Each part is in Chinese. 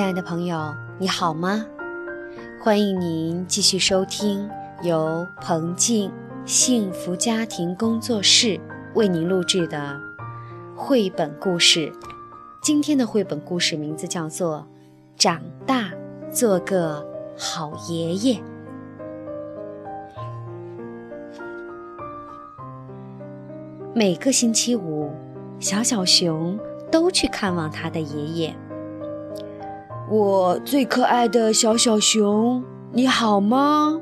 亲爱的朋友，你好吗？欢迎您继续收听由彭静幸福家庭工作室为您录制的绘本故事。今天的绘本故事名字叫做《长大做个好爷爷》。每个星期五，小小熊都去看望他的爷爷。我最可爱的小小熊，你好吗？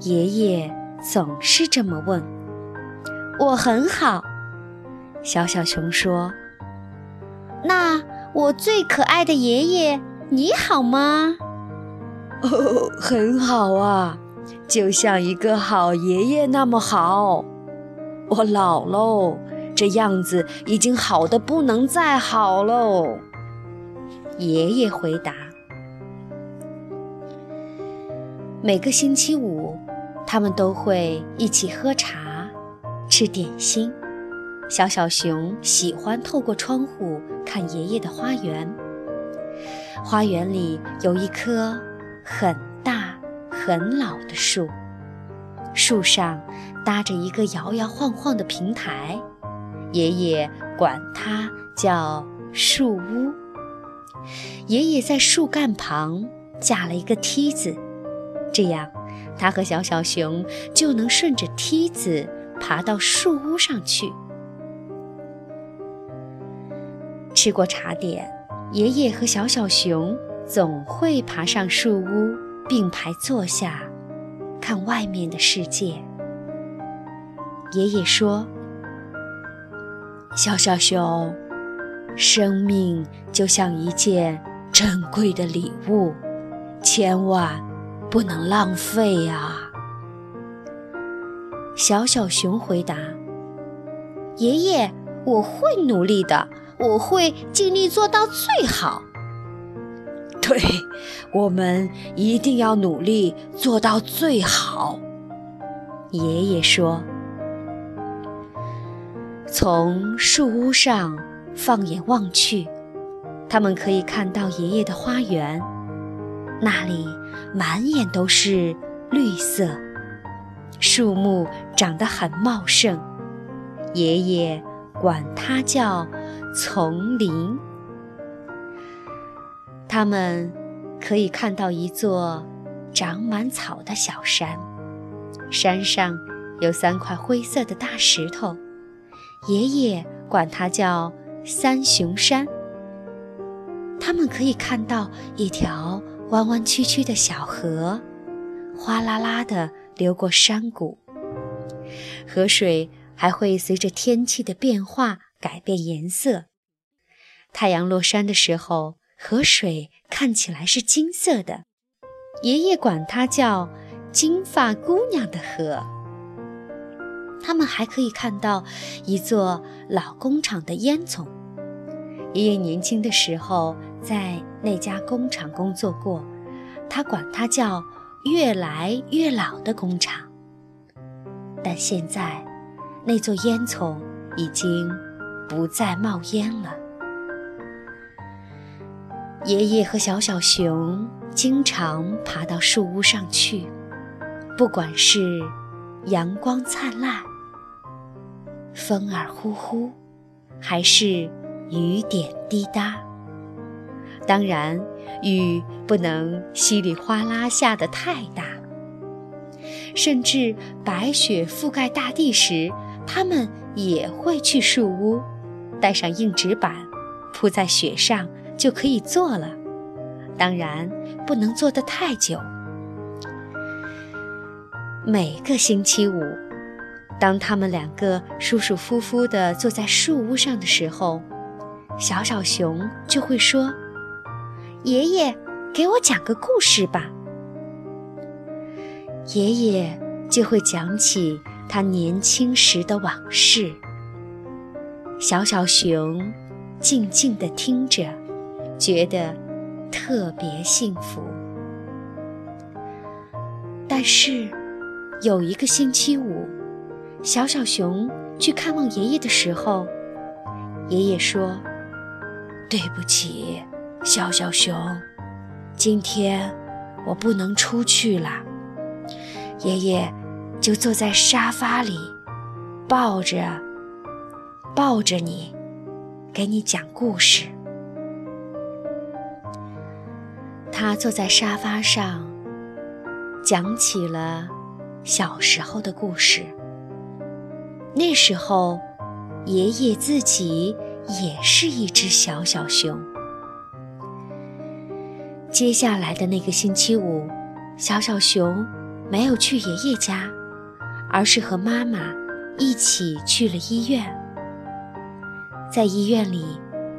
爷爷总是这么问。我很好，小小熊说。那我最可爱的爷爷，你好吗？哦，很好啊，就像一个好爷爷那么好。我老喽，这样子已经好的不能再好喽。爷爷回答。每个星期五，他们都会一起喝茶、吃点心。小小熊喜欢透过窗户看爷爷的花园。花园里有一棵很大很老的树，树上搭着一个摇摇晃晃的平台，爷爷管它叫树屋。爷爷在树干旁架了一个梯子，这样他和小小熊就能顺着梯子爬到树屋上去。吃过茶点，爷爷和小小熊总会爬上树屋，并排坐下，看外面的世界。爷爷说：“小小熊，生命就像一件珍贵的礼物，千万不能浪费啊！”小小熊回答：“爷爷，我会努力的。”我会尽力做到最好。对，我们一定要努力做到最好。爷爷说：“从树屋上放眼望去，他们可以看到爷爷的花园，那里满眼都是绿色，树木长得很茂盛。爷爷管它叫。”丛林，他们可以看到一座长满草的小山，山上有三块灰色的大石头，爷爷管它叫三雄山。他们可以看到一条弯弯曲曲的小河，哗啦啦地流过山谷，河水还会随着天气的变化。改变颜色。太阳落山的时候，河水看起来是金色的。爷爷管它叫“金发姑娘的河”。他们还可以看到一座老工厂的烟囱。爷爷年轻的时候在那家工厂工作过，他管它叫“越来越老的工厂”。但现在，那座烟囱已经……不再冒烟了。爷爷和小小熊经常爬到树屋上去，不管是阳光灿烂、风儿呼呼，还是雨点滴答。当然，雨不能稀里哗啦下得太大。甚至白雪覆盖大地时，他们也会去树屋。带上硬纸板，铺在雪上就可以坐了。当然，不能坐得太久。每个星期五，当他们两个舒舒服服地坐在树屋上的时候，小小熊就会说：“爷爷，给我讲个故事吧。”爷爷就会讲起他年轻时的往事。小小熊静静地听着，觉得特别幸福。但是有一个星期五，小小熊去看望爷爷的时候，爷爷说：“对不起，小小熊，今天我不能出去了。爷爷就坐在沙发里，抱着抱着你，给你讲故事。他坐在沙发上，讲起了小时候的故事。那时候，爷爷自己也是一只小小熊。接下来的那个星期五，小小熊没有去爷爷家，而是和妈妈一起去了医院。在医院里，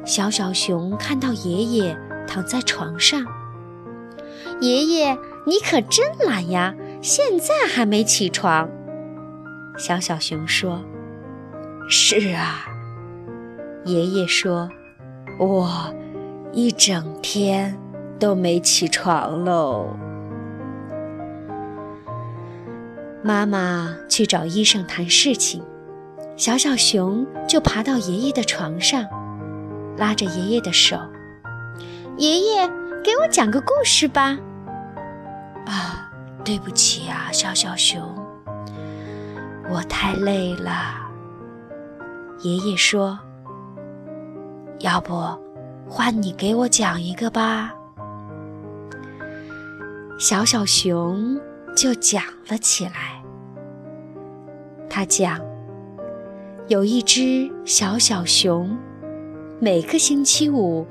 小小熊看到爷爷躺在床上。爷爷，你可真懒呀，现在还没起床。小小熊说：“是啊。”爷爷说：“我一整天都没起床喽。”妈妈去找医生谈事情，小小熊就爬到爷爷的床上，拉着爷爷的手：“爷爷，给我讲个故事吧。”啊，对不起啊，小小熊，我太累了。爷爷说：“要不换你给我讲一个吧。”小小熊就讲了起来。他讲，有一只小小熊，每个星期五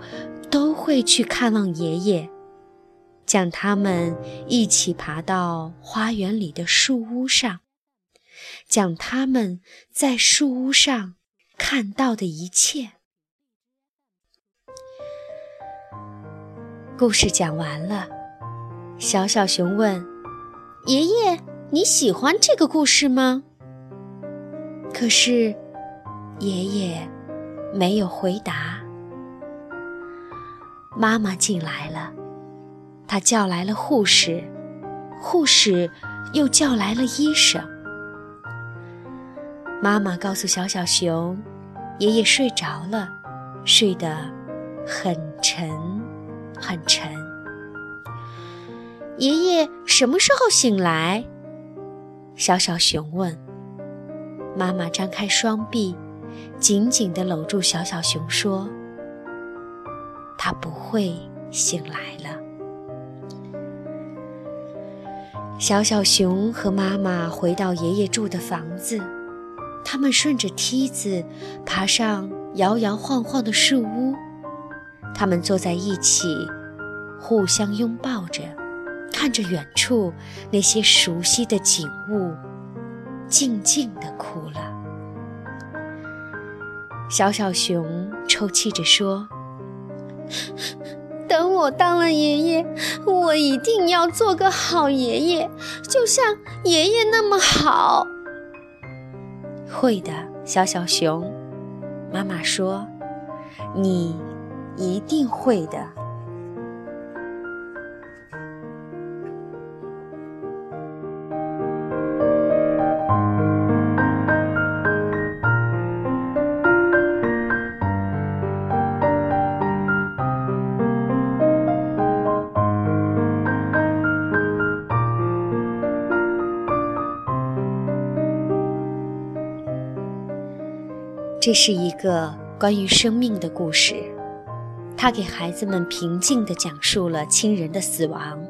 都会去看望爷爷。将他们一起爬到花园里的树屋上，讲他们在树屋上看到的一切。故事讲完了，小小熊问：“爷爷，你喜欢这个故事吗？”可是，爷爷没有回答。妈妈进来了。他叫来了护士，护士又叫来了医生。妈妈告诉小小熊，爷爷睡着了，睡得很沉，很沉。爷爷什么时候醒来？小小熊问。妈妈张开双臂，紧紧地搂住小小熊，说：“他不会醒来了。”小小熊和妈妈回到爷爷住的房子，他们顺着梯子爬上摇摇晃晃的树屋，他们坐在一起，互相拥抱着，看着远处那些熟悉的景物，静静地哭了。小小熊抽泣着说。等我当了爷爷，我一定要做个好爷爷，就像爷爷那么好。会的，小小熊，妈妈说，你一定会的。这是一个关于生命的故事，它给孩子们平静地讲述了亲人的死亡，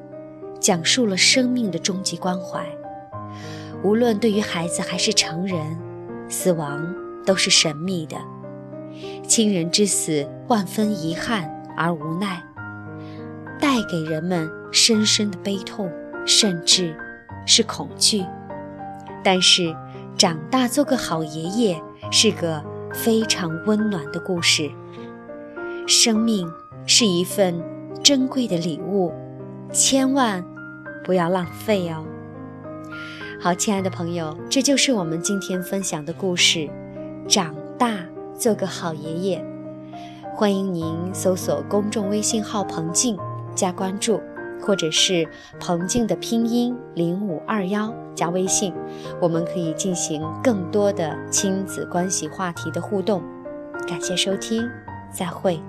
讲述了生命的终极关怀。无论对于孩子还是成人，死亡都是神秘的。亲人之死，万分遗憾而无奈，带给人们深深的悲痛，甚至是恐惧。但是，长大做个好爷爷是个。非常温暖的故事。生命是一份珍贵的礼物，千万不要浪费哦。好，亲爱的朋友，这就是我们今天分享的故事。长大做个好爷爷，欢迎您搜索公众微信号“彭静”加关注。或者是彭静的拼音零五二幺加微信，我们可以进行更多的亲子关系话题的互动。感谢收听，再会。